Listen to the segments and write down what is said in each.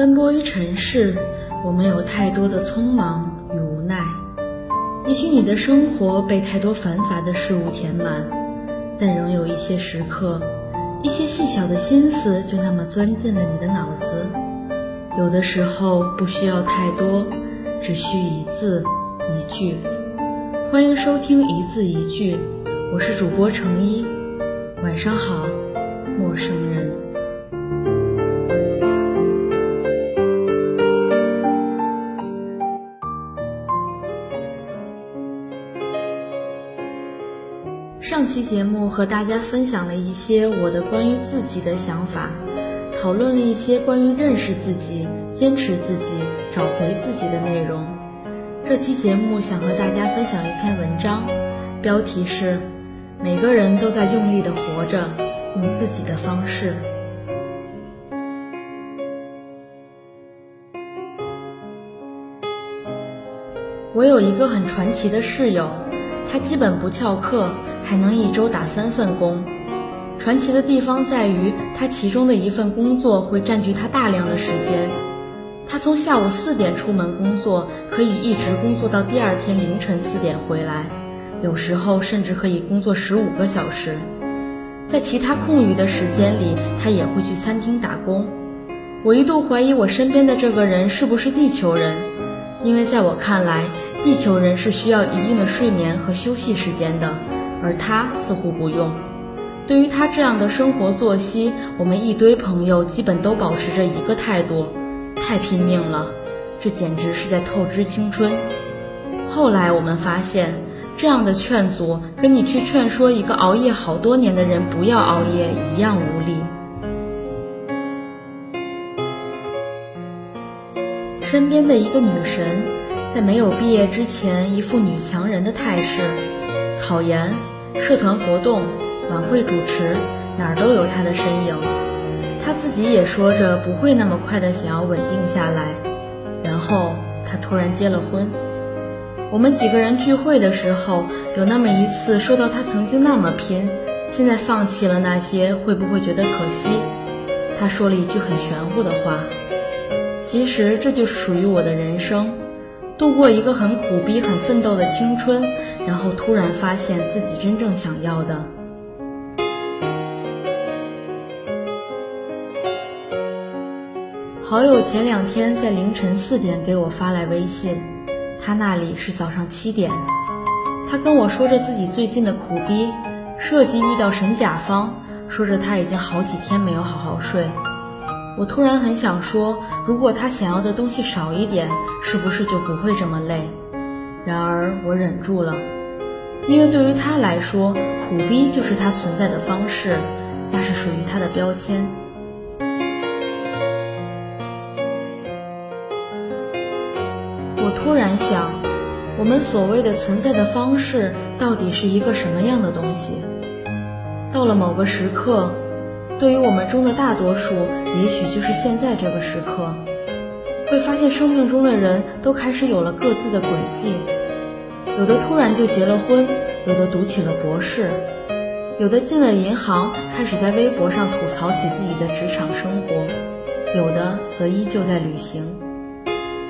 奔波于尘世，我们有太多的匆忙与无奈。也许你的生活被太多繁杂的事物填满，但仍有一些时刻，一些细小的心思就那么钻进了你的脑子。有的时候不需要太多，只需一字一句。欢迎收听一字一句，我是主播程一。晚上好，陌生人。期节目和大家分享了一些我的关于自己的想法，讨论了一些关于认识自己、坚持自己、找回自己的内容。这期节目想和大家分享一篇文章，标题是《每个人都在用力的活着，用自己的方式》。我有一个很传奇的室友，他基本不翘课。还能一周打三份工，传奇的地方在于，他其中的一份工作会占据他大量的时间。他从下午四点出门工作，可以一直工作到第二天凌晨四点回来，有时候甚至可以工作十五个小时。在其他空余的时间里，他也会去餐厅打工。我一度怀疑我身边的这个人是不是地球人，因为在我看来，地球人是需要一定的睡眠和休息时间的。而他似乎不用。对于他这样的生活作息，我们一堆朋友基本都保持着一个态度：太拼命了，这简直是在透支青春。后来我们发现，这样的劝阻跟你去劝说一个熬夜好多年的人不要熬夜一样无力。身边的一个女神，在没有毕业之前，一副女强人的态势，考研。社团活动、晚会主持，哪儿都有他的身影。他自己也说着不会那么快的想要稳定下来。然后他突然结了婚。我们几个人聚会的时候，有那么一次说到他曾经那么拼，现在放弃了那些，会不会觉得可惜？他说了一句很玄乎的话。其实这就是属于我的人生，度过一个很苦逼、很奋斗的青春。然后突然发现自己真正想要的。好友前两天在凌晨四点给我发来微信，他那里是早上七点。他跟我说着自己最近的苦逼，设计遇到神甲方，说着他已经好几天没有好好睡。我突然很想说，如果他想要的东西少一点，是不是就不会这么累？然而我忍住了，因为对于他来说，苦逼就是他存在的方式，那是属于他的标签。我突然想，我们所谓的存在的方式，到底是一个什么样的东西？到了某个时刻，对于我们中的大多数，也许就是现在这个时刻。会发现生命中的人都开始有了各自的轨迹，有的突然就结了婚，有的读起了博士，有的进了银行，开始在微博上吐槽起自己的职场生活，有的则依旧在旅行。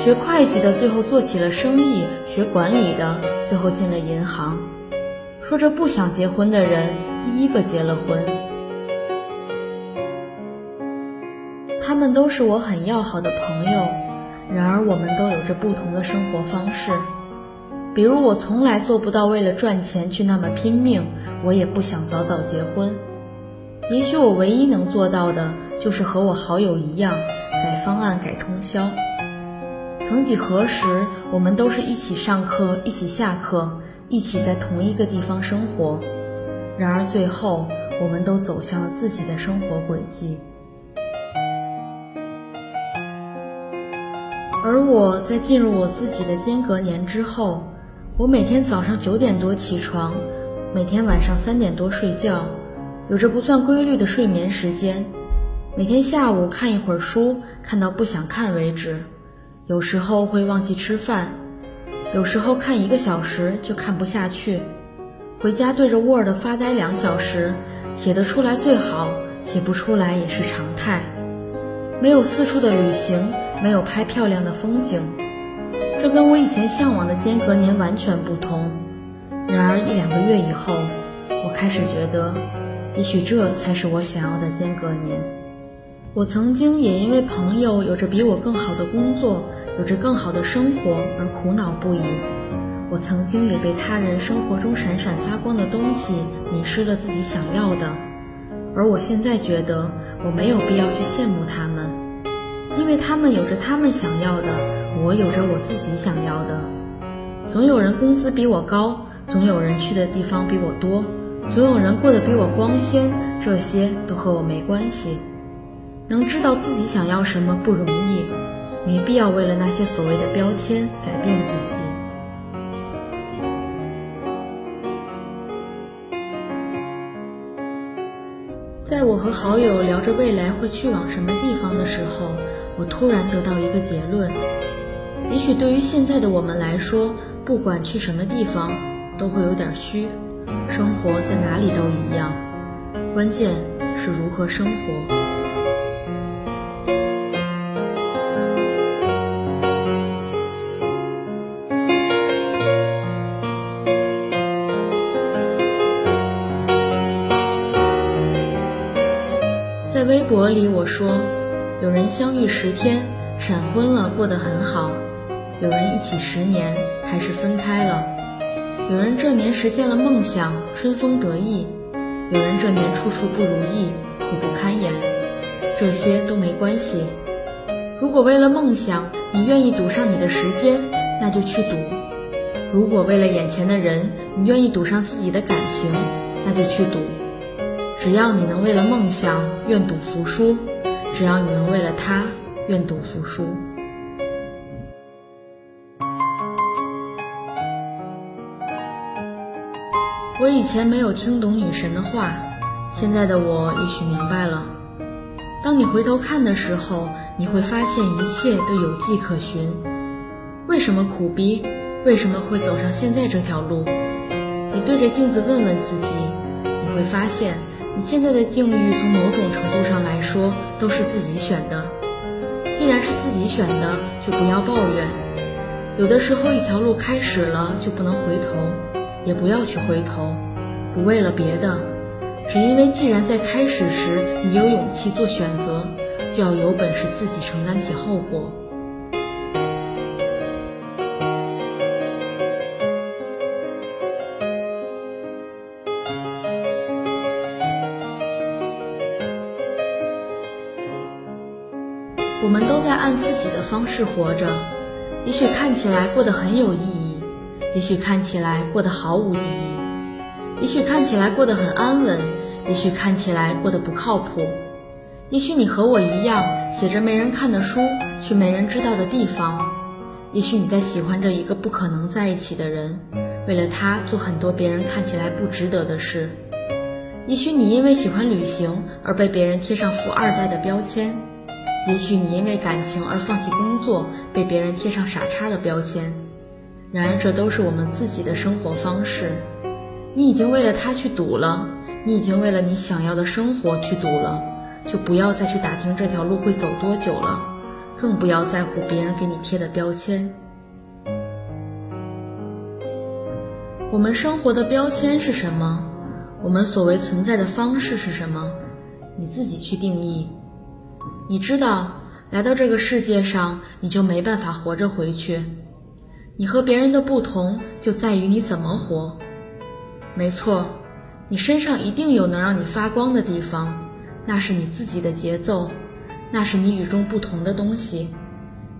学会计的最后做起了生意，学管理的最后进了银行。说着不想结婚的人，第一个结了婚。他们都是我很要好的朋友，然而我们都有着不同的生活方式。比如我从来做不到为了赚钱去那么拼命，我也不想早早结婚。也许我唯一能做到的就是和我好友一样，改方案改通宵。曾几何时，我们都是一起上课，一起下课，一起在同一个地方生活。然而最后，我们都走向了自己的生活轨迹。而我在进入我自己的间隔年之后，我每天早上九点多起床，每天晚上三点多睡觉，有着不算规律的睡眠时间。每天下午看一会儿书，看到不想看为止。有时候会忘记吃饭，有时候看一个小时就看不下去，回家对着 Word 发呆两小时，写得出来最好，写不出来也是常态。没有四处的旅行，没有拍漂亮的风景，这跟我以前向往的间隔年完全不同。然而一两个月以后，我开始觉得，也许这才是我想要的间隔年。我曾经也因为朋友有着比我更好的工作，有着更好的生活而苦恼不已。我曾经也被他人生活中闪闪发光的东西迷失了自己想要的，而我现在觉得我没有必要去羡慕他们，因为他们有着他们想要的，我有着我自己想要的。总有人工资比我高，总有人去的地方比我多，总有人过得比我光鲜，这些都和我没关系。能知道自己想要什么不容易，没必要为了那些所谓的标签改变自己。在我和好友聊着未来会去往什么地方的时候，我突然得到一个结论：也许对于现在的我们来说，不管去什么地方，都会有点虚。生活在哪里都一样，关键是如何生活。在微博里我说，有人相遇十天闪婚了，过得很好；有人一起十年还是分开了；有人这年实现了梦想，春风得意；有人这年处处不如意，苦不堪言。这些都没关系。如果为了梦想，你愿意赌上你的时间，那就去赌；如果为了眼前的人，你愿意赌上自己的感情，那就去赌。只要你能为了梦想愿赌服输，只要你能为了他愿赌服输。我以前没有听懂女神的话，现在的我也许明白了。当你回头看的时候，你会发现一切都有迹可循。为什么苦逼？为什么会走上现在这条路？你对着镜子问问自己，你会发现。你现在的境遇，从某种程度上来说，都是自己选的。既然是自己选的，就不要抱怨。有的时候，一条路开始了就不能回头，也不要去回头。不为了别的，只因为既然在开始时你有勇气做选择，就要有本事自己承担起后果。我们都在按自己的方式活着，也许看起来过得很有意义，也许看起来过得毫无意义，也许看起来过得很安稳，也许看起来过得不靠谱。也许你和我一样，写着没人看的书，去没人知道的地方。也许你在喜欢着一个不可能在一起的人，为了他做很多别人看起来不值得的事。也许你因为喜欢旅行而被别人贴上富二代的标签。也许你因为感情而放弃工作，被别人贴上傻叉的标签。然而，这都是我们自己的生活方式。你已经为了他去赌了，你已经为了你想要的生活去赌了，就不要再去打听这条路会走多久了，更不要在乎别人给你贴的标签。我们生活的标签是什么？我们所谓存在的方式是什么？你自己去定义。你知道，来到这个世界上，你就没办法活着回去。你和别人的不同就在于你怎么活。没错，你身上一定有能让你发光的地方，那是你自己的节奏，那是你与众不同的东西，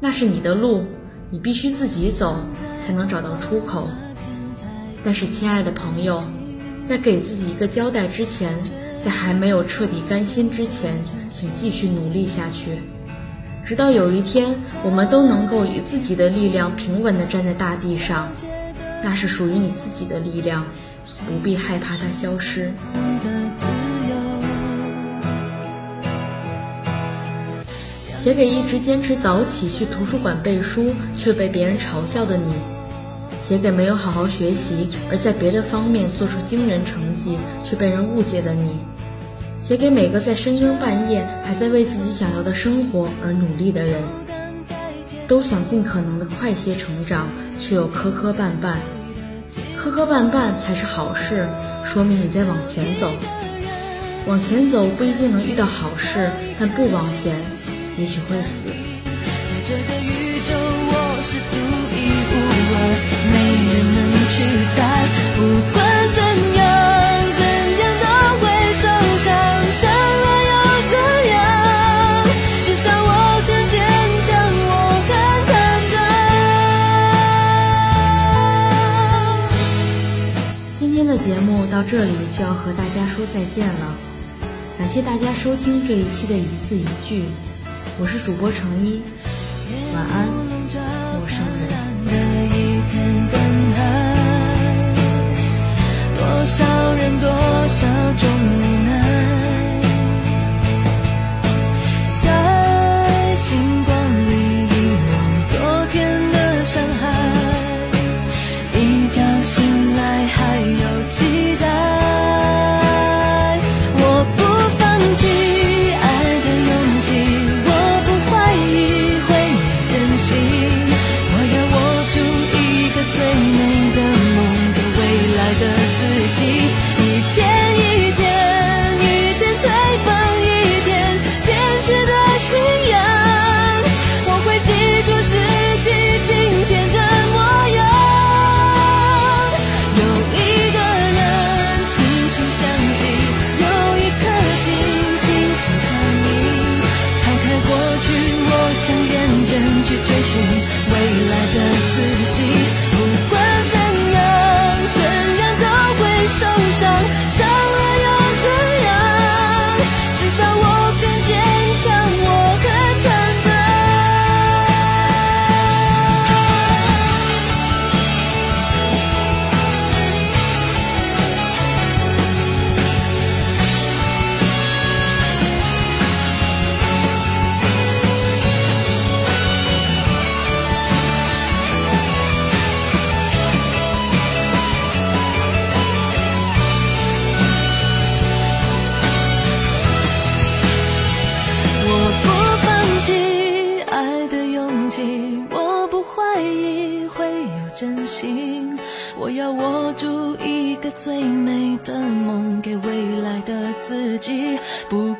那是你的路，你必须自己走才能找到出口。但是，亲爱的朋友，在给自己一个交代之前。在还没有彻底甘心之前，请继续努力下去，直到有一天，我们都能够以自己的力量平稳地站在大地上，那是属于你自己的力量，不必害怕它消失。写给一直坚持早起去图书馆背书却被别人嘲笑的你。写给没有好好学习而在别的方面做出惊人成绩却被人误解的你，写给每个在深更半夜还在为自己想要的生活而努力的人。都想尽可能的快些成长，却又磕磕绊绊。磕磕绊绊才是好事，说明你在往前走。往前走不一定能遇到好事，但不往前，也许会死。在这个宇宙，我是独这里就要和大家说再见了，感谢大家收听这一期的一字一句，我是主播程一，晚安，陌生人。我要握住一个最美的梦，给未来的自己。不。